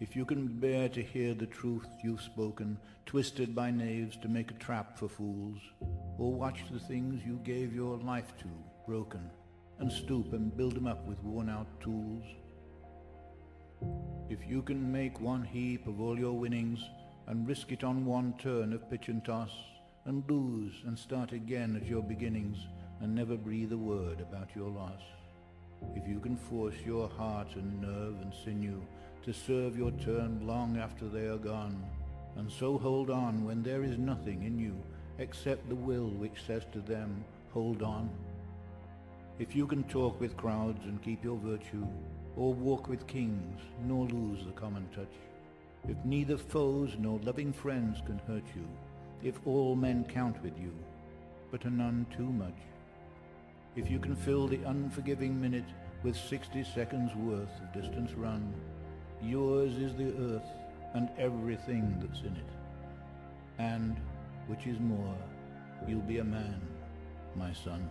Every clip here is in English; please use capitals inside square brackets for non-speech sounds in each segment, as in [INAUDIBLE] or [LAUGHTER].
if you can bear to hear the truth you've spoken, twisted by knaves to make a trap for fools, or watch the things you gave your life to broken, and stoop and build them up with worn-out tools, if you can make one heap of all your winnings, and risk it on one turn of pitch and toss, and lose and start again at your beginnings, and never breathe a word about your loss, if you can force your heart and nerve and sinew to serve your turn long after they are gone, and so hold on when there is nothing in you except the will which says to them, hold on. If you can talk with crowds and keep your virtue, or walk with kings, nor lose the common touch, if neither foes nor loving friends can hurt you, if all men count with you, but are none too much, if you can fill the unforgiving minute with sixty seconds worth of distance run, yours is the earth and everything that's in it. And, which is more, you'll be a man, my son.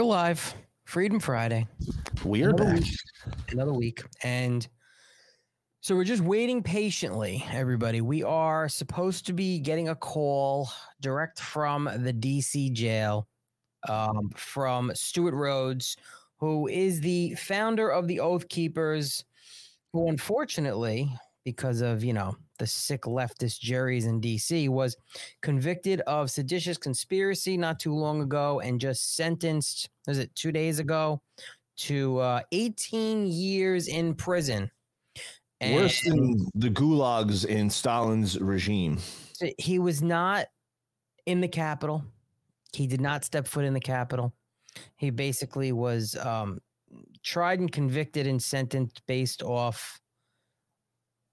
We're live. Freedom Friday. We are Another back. week. Another week. And so we're just waiting patiently, everybody. We are supposed to be getting a call direct from the DC jail um, from Stewart Rhodes, who is the founder of the Oath Keepers, who unfortunately, because of, you know, the sick leftist juries in DC, was convicted of seditious conspiracy not too long ago and just sentenced, was it two days ago, to uh, 18 years in prison. Worse than the gulags in Stalin's regime. he was not in the Capitol. He did not step foot in the Capitol. He basically was um, tried and convicted and sentenced based off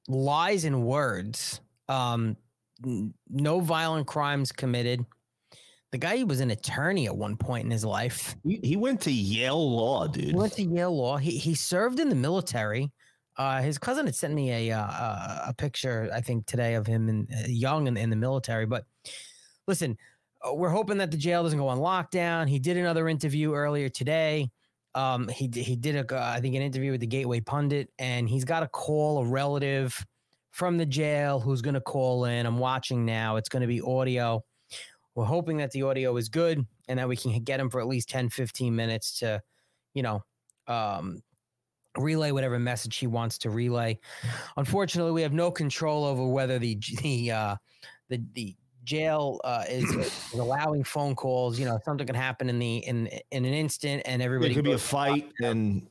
lies and words. Um, n- no violent crimes committed. The guy was an attorney at one point in his life. He, he went to Yale Law, dude. He went to Yale Law. He he served in the military. Uh, his cousin had sent me a uh, a- picture, I think today, of him in uh, young in, in the military. But listen, uh, we're hoping that the jail doesn't go on lockdown. He did another interview earlier today. Um, he he did a uh, think an interview with the Gateway Pundit, and he's got to call a relative from the jail who's going to call in. I'm watching now. It's going to be audio. We're hoping that the audio is good and that we can get him for at least 10, 15 minutes to, you know, um, relay whatever message he wants to relay. Unfortunately, we have no control over whether the the uh, the the jail uh, [CLEARS THROAT] is, is allowing phone calls. You know, something can happen in the in in an instant, and everybody It could be a fight, [LAUGHS] and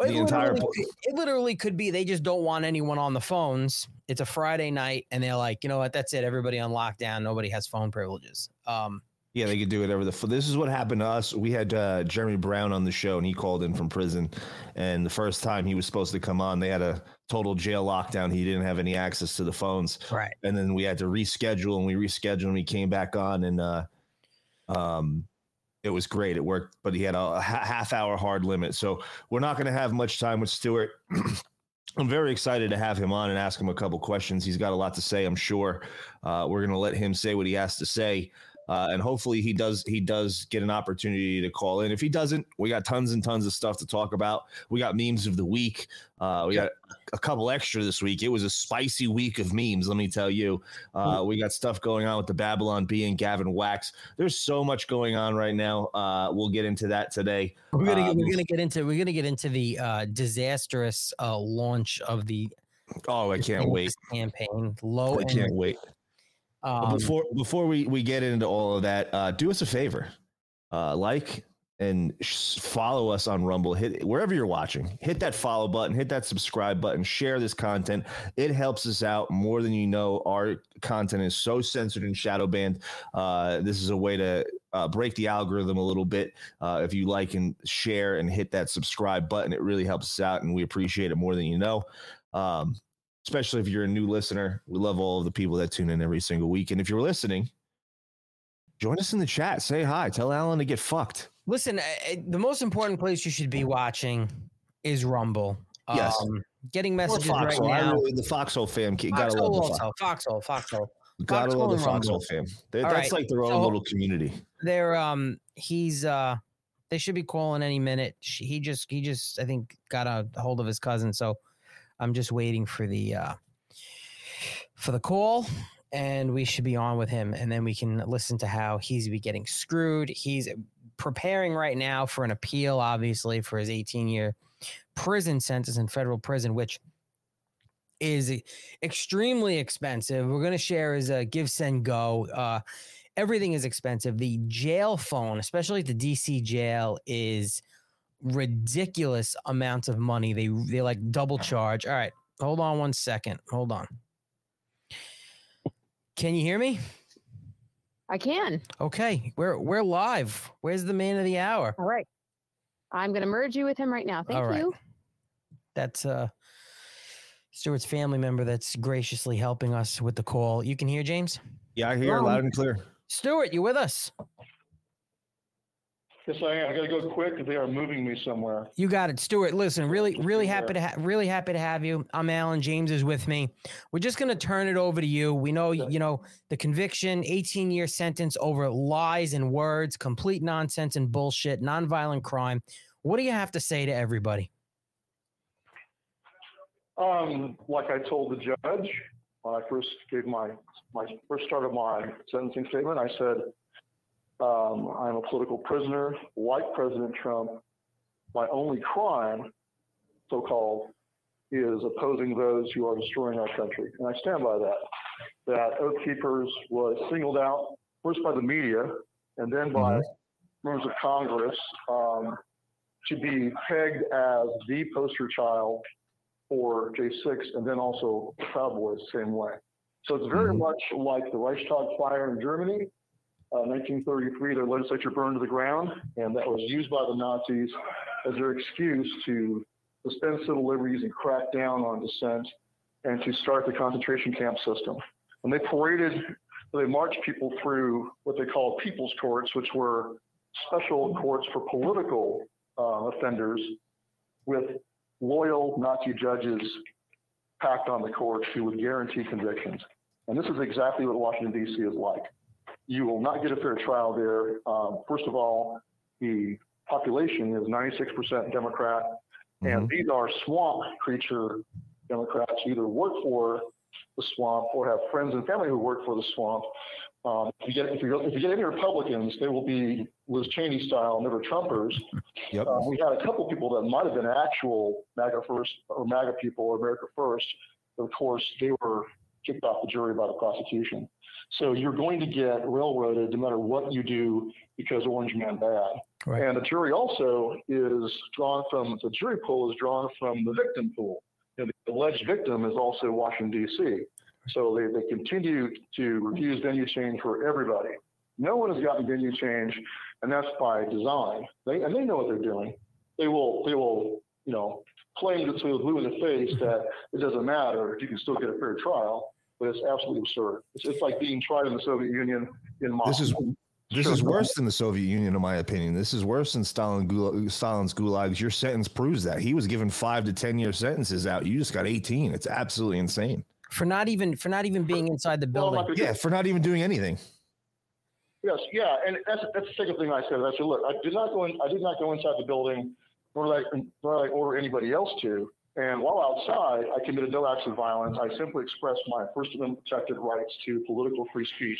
It the entire could- it literally could be they just don't want anyone on the phones. It's a Friday night, and they're like, you know what? That's it. Everybody on lockdown. Nobody has phone privileges. Um, yeah, they could do whatever the. f- This is what happened to us. We had uh, Jeremy Brown on the show, and he called in from prison. And the first time he was supposed to come on, they had a total jail lockdown. He didn't have any access to the phones. right. and then we had to reschedule and we rescheduled and we came back on and uh um it was great it worked but he had a ha- half hour hard limit so we're not going to have much time with Stewart. [CLEARS THROAT] i'm very excited to have him on and ask him a couple questions he's got a lot to say i'm sure uh, we're going to let him say what he has to say uh, and hopefully he does he does get an opportunity to call in. If he doesn't, we got tons and tons of stuff to talk about. We got memes of the week. Uh, we got a couple extra this week. It was a spicy week of memes, let me tell you. Uh, we got stuff going on with the Babylon Bee and Gavin Wax. There's so much going on right now. Uh, we'll get into that today. We're gonna get, Um, we're gonna get into we're gonna get into the uh, disastrous uh, launch of the Oh, I can't wait. Campaign. Low I can't wait. Um, before before we we get into all of that, uh, do us a favor, uh, like and sh- follow us on Rumble. Hit wherever you're watching. Hit that follow button. Hit that subscribe button. Share this content. It helps us out more than you know. Our content is so censored and shadow banned. Uh, this is a way to uh, break the algorithm a little bit. Uh, if you like and share and hit that subscribe button, it really helps us out, and we appreciate it more than you know. Um, especially if you're a new listener. We love all of the people that tune in every single week. And if you're listening, join us in the chat. Say hi. Tell Alan to get fucked. listen, the most important place you should be watching is Rumble. Yes. Um, getting messages right Foxhole. Now. really, the Foxhole fam. Gotta love the, also, Foxhole, Foxhole. Gotta Foxhole love the. Foxhole fam. They- that's right, like their own so- little community. They're um he's uh they should be calling any minute. She, he just he just I think got a hold of his cousin, so I'm just waiting for the uh for the call and we should be on with him and then we can listen to how he's be getting screwed. He's preparing right now for an appeal obviously for his 18 year prison sentence in federal prison which is extremely expensive. We're going to share his uh, GiveSendGo uh everything is expensive. The jail phone, especially the DC jail, is ridiculous amounts of money. They they like double charge. All right, hold on one second. Hold on. Can you hear me? I can. Okay, we're we're live. Where's the man of the hour? All right. I'm going to merge you with him right now. Thank All right. you. That's uh Stewart's family member that's graciously helping us with the call. You can hear James? Yeah, I hear Um, loud and clear. Stuart, you with us? Yes, I am. I got to go quick because they are moving me somewhere. You got it, Stewart. Listen, really, really happy to ha- really happy to have you. I'm Alan. James is with me. We're just gonna turn it over to you. We know, Okay. you know, the conviction, 18 year sentence over lies and words, complete nonsense and bullshit, nonviolent crime. What do you have to say to everybody? Um, like I told the judge when I first gave my my first start of my sentencing statement, I said, um, "I'm a political prisoner, like President Trump. My only crime, so-called, is opposing those who are destroying our country, and I stand by that. That Oath Keepers was singled out first by the media and then by members of Congress um, to be pegged as the poster child for J6 and then also Proud Boys the same way. So it's very Mhm. much like the Reichstag fire in Germany. Uh, 1933, their legislature burned to the ground, and that was used by the Nazis as their excuse to suspend civil liberties and crack down on dissent and to start the concentration camp system. And they paraded, they marched people through what they called people's courts, which were special courts for political uh, offenders with loyal Nazi judges packed on the courts who would guarantee convictions. And this is exactly what Washington, D.C. is like. You will not get a fair trial there. Um, first of all, the population is 96% Democrat, and these are swamp creature Democrats who either work for the swamp or have friends and family who work for the swamp. Um, if, you get, if, you if you get any Republicans, they will be Liz Cheney style, never Trumpers. Yep. Uh, we had a couple people that might have been actual MAGA first or MAGA people or America first. But of course, they were kicked off the jury by the prosecution. So you're going to get railroaded no matter what you do because Orange Man bad. Right. And the jury also is drawn from the jury pool is drawn from the victim pool. The alleged victim is also Washington D.C. So they, they continue to refuse venue change for everybody. No one has gotten venue change, and that's by design. They and they know what they're doing. They will they will you know claim to to blue in the face that it doesn't matter if you can still get a fair trial, but it's absolutely absurd. It's, it's like being tried in the Soviet Union in Moscow. This is this Sure. is worse than the Soviet Union, in my opinion. This is worse than Stalin gul- Stalin's gulags. Your sentence proves that he was given five to ten year sentences out. You just got eighteen. It's absolutely insane. For not even for not even being inside the building. like- Yeah, for not even doing anything. Yes, yeah, and that's that's the second thing I said. I said, look, I did not go in. I did not go inside the building, nor did I, nor did I order anybody else to. And while outside, I committed no acts of violence. I simply expressed my First Amendment protected rights to political free speech,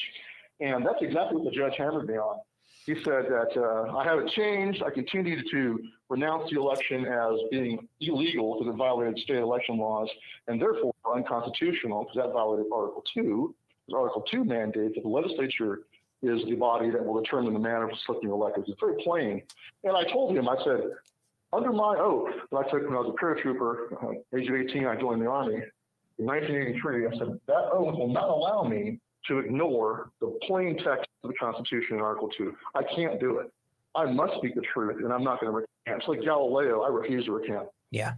and that's exactly what the judge hammered me on. He said that uh, I haven't changed. I continue to renounce the election as being illegal because it violated state election laws and therefore unconstitutional because that violated Article 2. Article 2 mandates that the legislature is the body that will determine the manner of selecting electors. It's very plain. And I told him, I said, under my oath that I took when I was a paratrooper, uh, age of 18, I joined the Army. In 1983, I said, that oath will not allow me to ignore the plain text of the Constitution in Article 2. I can't do it. I must speak the truth, and I'm not going to recant. It's like Galileo. I refuse to recant. Yeah.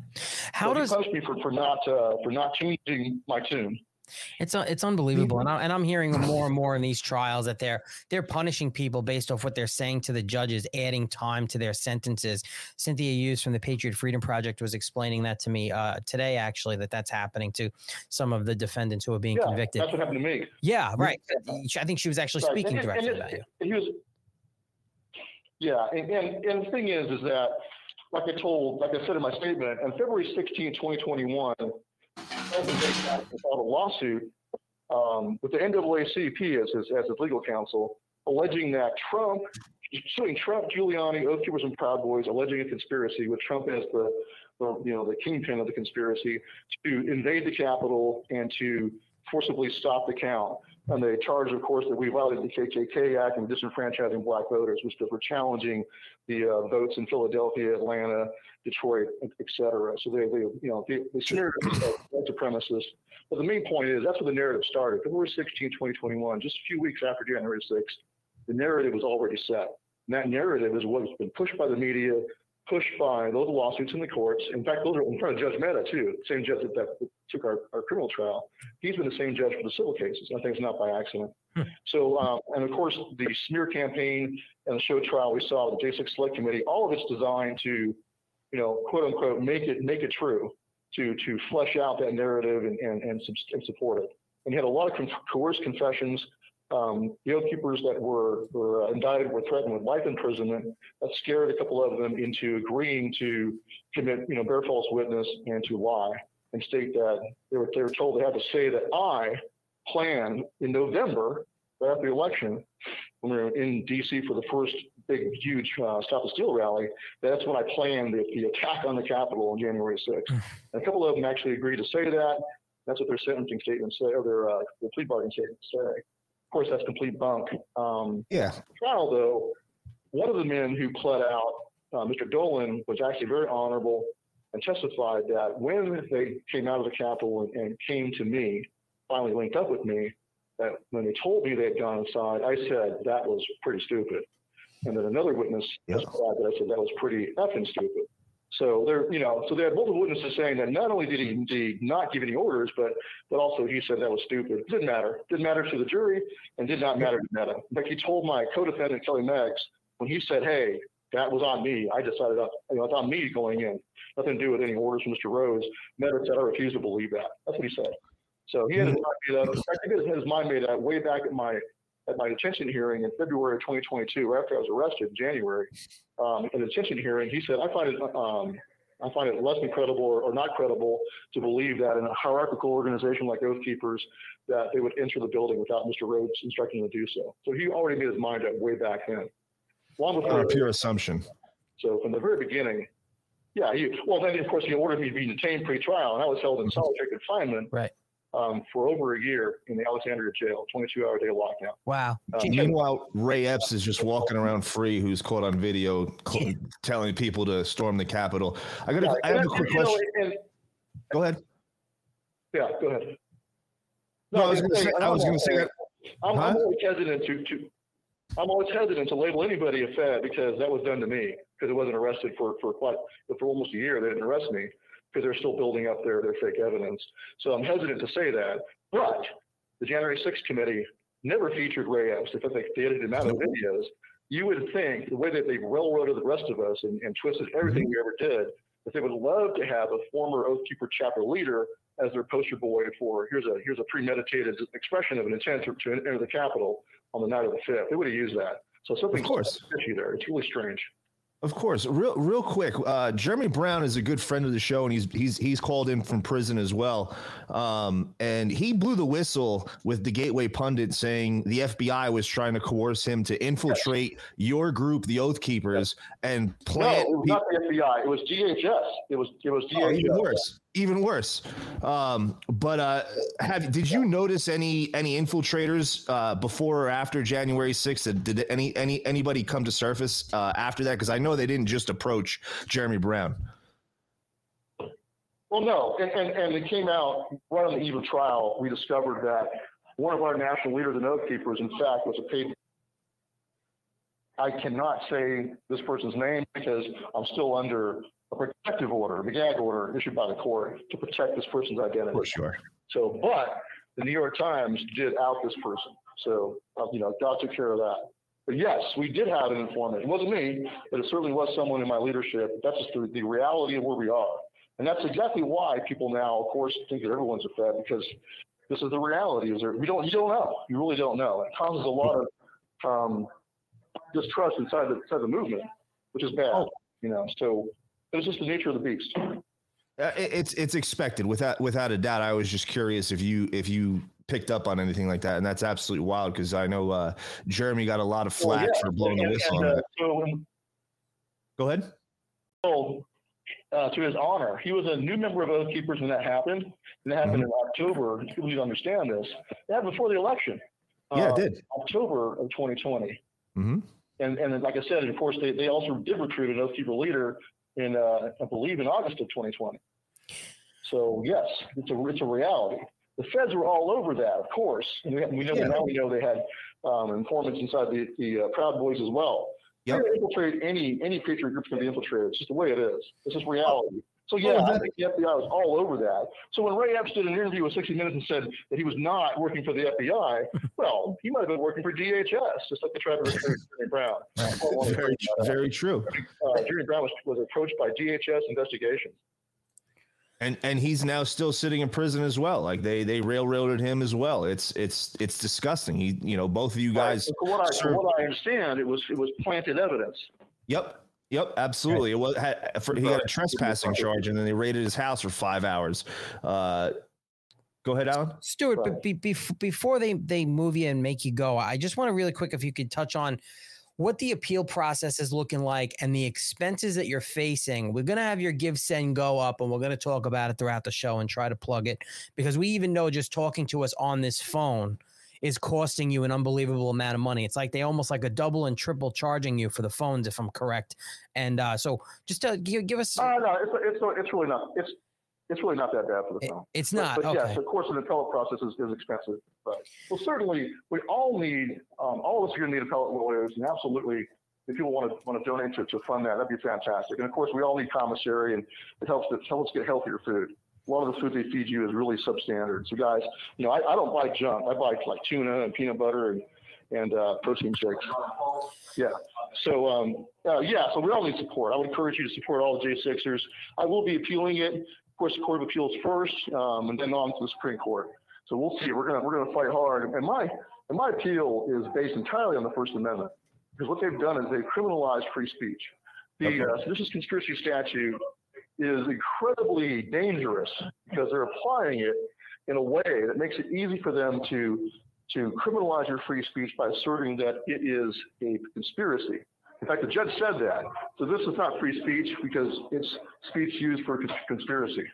How so does he punished me for, for not uh, for not changing my tune? It's it's unbelievable, and, I, and I'm hearing more and more in these trials that they're they're punishing people based off what they're saying to the judges, adding time to their sentences. Cynthia Hughes from the Patriot Freedom Project was explaining that to me uh, today, actually, that that's happening to some of the defendants who are being yeah, convicted. That's what happened to me. Yeah, right. I think she was actually Right, speaking and- directly and about you. He was, yeah, and, and, and the thing is, is that, like I told, like I said in my statement, on February 16, 2021, President Trump filed a lawsuit um, with the NAACP as his, as his legal counsel, alleging that Trump, suing Trump, Giuliani, Oath Keepers, and Proud Boys, alleging a conspiracy with Trump as the, the you know the kingpin of the conspiracy to invade the Capitol and to forcibly stop the count. And they charged, of course, that we violated the KKK Act and disenfranchising black voters, which we're challenging the uh, votes in Philadelphia, Atlanta, Detroit, et cetera. So they, they you know, they smeared us white supremacists. But the main point is that's where the narrative started. February 16, 2021, just a few weeks after January 6th, the narrative was already set. And that narrative is what's been pushed by the media, pushed by those lawsuits in the courts. In fact, those are in front of Judge Mehta, too, same judge that, that took our, our criminal trial. He's been the same judge for the civil cases. I think it's not by accident. So, um, and of course, the smear campaign and the show trial we saw with the J6 Select Committee, all of it's designed to, you know, quote unquote, make it make it true, to to flesh out that narrative and and and, and support it. And he had a lot of con- coerced confessions. Um, the keepers that were were uh, indicted were threatened with life imprisonment. That scared a couple of them into agreeing to commit, you know, bear false witness and to lie and state that they were they were told they had to say that I planned in November, right after the election, when we were in D.C. for the first big, huge uh, Stop the Steal rally, that's when I planned the, the attack on the Capitol on January 6th. and a couple of them actually agreed to say that. That's what their sentencing statements say, or their, uh, their plea bargaining statements say. Of course, that's complete bunk. Um, Yeah. trial, though, one of the men who pled out, uh, Mr. Dolan, was actually very honorable and testified that when they came out of the Capitol and, and came to me, finally linked up with me, that when they told me they had gone inside, I said that was pretty stupid. And then another witness testified that I said that was pretty effing stupid. So there, you know, so they had multiple witnesses saying that not only did he, not give any orders, but but also he said that was stupid. It Didn't matter. It Didn't matter to the jury, and did not matter to Mehta. Fact, he told my co-defendant Kelly Meggs when he said, "Hey, that was on me. I decided, uh, you know, it's on me going in. Nothing to do with any orders from Mr. Rhodes." Mehta said, "I refuse to believe that." That's what he said. So he had his mind made up. He had his mind made up way back at my at my detention hearing in February of 2022, after I was arrested in January. Um, in the detention hearing, he said, "I find it." Um, I find it less than credible or, or not credible to believe that in a hierarchical organization like Oath Keepers, that they would enter the building without Mr. Rhodes instructing them to do so. So he already made his mind up way back then, long Not before. a pure assumption. So from the very beginning, yeah. He, well, then of course he ordered me to be detained pre-trial, and I was held in solitary confinement Right. Um, for over a year in the Alexandria jail, 22-hour day lockdown. Wow. Gee, Meanwhile, Ray Epps is just walking around free, who's caught on video cl- telling people to storm the Capitol. I got. Yeah, I have a quick you know, question. and- Go ahead. yeah, go ahead. No, I was going to I'm say. I was going to say that. I'm, Huh? I'm always hesitant to, to I'm always hesitant to label anybody a fed because that was done to me because it wasn't arrested for for quite for almost a year. They didn't arrest me because they're still building up their their fake evidence. So I'm hesitant to say that. But the January 6th committee never featured Ray Epps. If they they edited him out of videos, you would think the way that they railroaded the rest of us and, and twisted everything we ever did, that they would love to have a former Oath Keeper chapter leader as their poster boy for here's a here's a premeditated expression of an intent to, to enter the Capitol. on the night of the fifth. They would have used that. So something's course. fishy there. It's really strange. Of course, real real quick. Uh, Jeremy Brown is a good friend of the show, and he's he's he's called in from prison as well. Um, and he blew the whistle with the Gateway pundit saying the FBI was trying to coerce him to infiltrate your group, the Oath Keepers, and No, plant. it was not the FBI. It was DHS. It was it was Oh, DHS. even worse. Even worse. Um, but uh, have did you notice any any infiltrators uh, before or after January sixth? Did, any any anybody come to surface uh, after that? Because I know they didn't just approach Jeremy Brown. Well, no, and, and, and it came out right on the eve of trial. We discovered that one of our national leaders and oath keepers, in fact, was a paid. I cannot say this person's name because I'm still under a protective order, the gag order issued by the court to protect this person's identity. For sure. So, but the New York Times did out this person. So, uh, you know, God took care of that. But yes, we did have an informant. It wasn't me, but it certainly was someone in my leadership. That's just the, the reality of where we are. And that's exactly why people now, of course, think that everyone's a Fed because this is the reality. Is there, we don't, you don't know. You really don't know. It causes a lot of um, distrust inside the, inside the movement, which is bad. You know, so it's just the nature of the beast. Uh, it- it's it's expected without without a doubt. I was just curious if you if you picked up on anything like that, and that's absolutely wild because I know uh, Jeremy got a lot of Well, flack yeah, for blowing the whistle and, on uh, that. so in- Go ahead. So, uh, to his honor, he was a new member of Oath Keepers when that happened. And that happened in October. People need to understand this. That before the election. Yeah, uh, it did. October of 2020. hmm And and like I said, of course, they, they also did recruit an Oath Keeper leader in, uh, I believe, in August of 2020. So yes, it's a it's a reality. The feds were all over that, of course, and we, we know Yeah. now we know they had um, informants inside the the uh, Proud Boys as well. Yep. Infiltrate any any patriot group's going to be infiltrated. It's just the way it is. It's just reality. So yeah, Oh, I think the FBI was all over that. So when Ray Epps did an interview with 60 Minutes and said that he was not working for the FBI, [LAUGHS] well, he might have been working for DHS, just like they tried to recruit Jeremy Brown. I don't want to Very talk about that. very true. Uh, Jeremy Brown was, was approached by DHS investigations. And and he's now still sitting in prison as well. Like they they railroaded him as well. It's it's it's disgusting. He you know both of you guys. Right. From what I, served- what I understand, it was it was planted evidence. Yep. Yep, absolutely. It was had, for, he got a trespassing charge, and then they raided his house for five hours. Uh, go ahead, Alan. Stewart, Right. but be, be, before they they move you and make you go, I just want to really quick if you could touch on what the appeal process is looking like and the expenses that you're facing. We're gonna have your GiveSendGo up, and we're gonna talk about it throughout the show and try to plug it because we even know just talking to us on this phone is costing you an unbelievable amount of money. It's like they almost like a double and triple charging you for the phones, if I'm correct. And uh, so, just to give, give us, Uh, no, it's it's it's really not it's it's really not that bad for the phone. it's not But, okay. yes, of course, an appellate process is, is expensive. But Well, certainly, we all need, um, all of us are going to need appellate lawyers, and absolutely, if people want to want to donate to, to fund that, that'd be fantastic. And of course, we all need commissary, and it helps to helps us get healthier food. A lot of the food they feed you is really substandard. So, guys, you know, I, I don't buy junk. I buy like tuna and peanut butter and and uh, protein shakes. Yeah. So, um, uh, yeah. So we all need support. I would encourage you to support all the J6ers. I will be appealing it. Of course, the Court of Appeals first, um, and then on to the Supreme Court. So we'll see. We're gonna we're gonna fight hard. And my and my appeal is based entirely on the First Amendment because what they've done is they've criminalized free speech. The Okay. uh, seditious conspiracy statute is incredibly dangerous because they're applying it in a way that makes it easy for them to to criminalize your free speech by asserting that it is a conspiracy. In fact, the judge said that. So this is not free speech because it's speech used for conspiracy.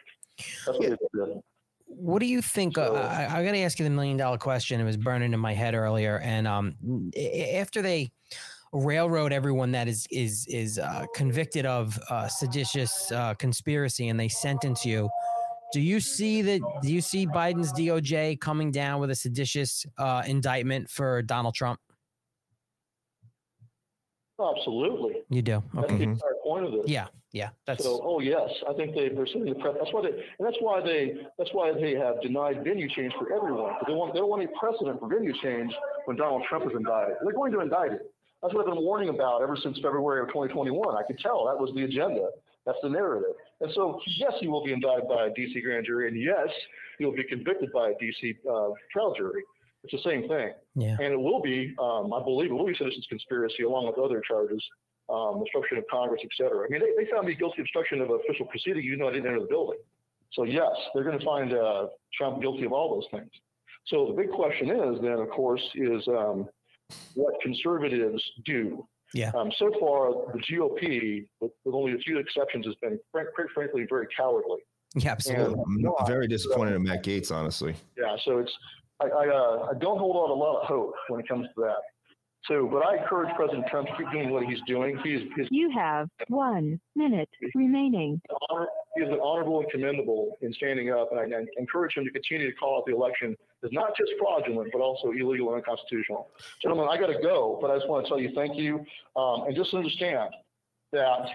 That's what Yeah. What do you think? uh, I, I got to ask you the million dollar question. It was burning in my head earlier, and um, after they railroad everyone that is is is uh, convicted of uh, seditious uh, conspiracy, and they sentence you, do you see that? Do you see Biden's DOJ coming down with a seditious uh, indictment for Donald Trump? Absolutely. You do. Okay. That's the Mhm. entire point of this. Yeah. Yeah. That's So, oh yes, I think they, they're setting the prep. That's why they, and that's why they, that's why they have denied venue change for everyone. They want, they don't want any precedent for venue change when Donald Trump is indicted. They're going to indict it. That's what I've been warning about ever since February of 2021. I could tell that was the agenda. That's the narrative. And so, yes, he will be indicted by a DC grand jury, and yes, he'll be convicted by a DC uh, trial jury. It's the same thing. Yeah. And it will be, um, I believe, it will be citizens conspiracy along with other charges, um, obstruction of Congress, et cetera. I mean, they, they found me guilty of obstruction of official proceeding, even though I didn't enter the building. So yes, they're going to find uh, Trump guilty of all those things. So the big question is then, of course, is um, what conservatives do. Yeah. Um, so far, the GOP, with, with only a few exceptions, has been, frank, quite frankly, very cowardly. Yeah, absolutely. And- I'm very disappointed in Matt Gaetz, honestly. Yeah, so it's I I, uh, I don't hold out a lot of hope when it comes to that. So, but I encourage President Trump to keep doing what he's doing. He's he's You have one minute remaining. honor, he has been honorable and commendable in standing up, and I, I encourage him to continue to call out the election as not just fraudulent, but also illegal and unconstitutional. Gentlemen, I got to go, but I just want to tell you thank you, um, and just understand that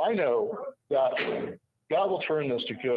I know that God will turn this to good.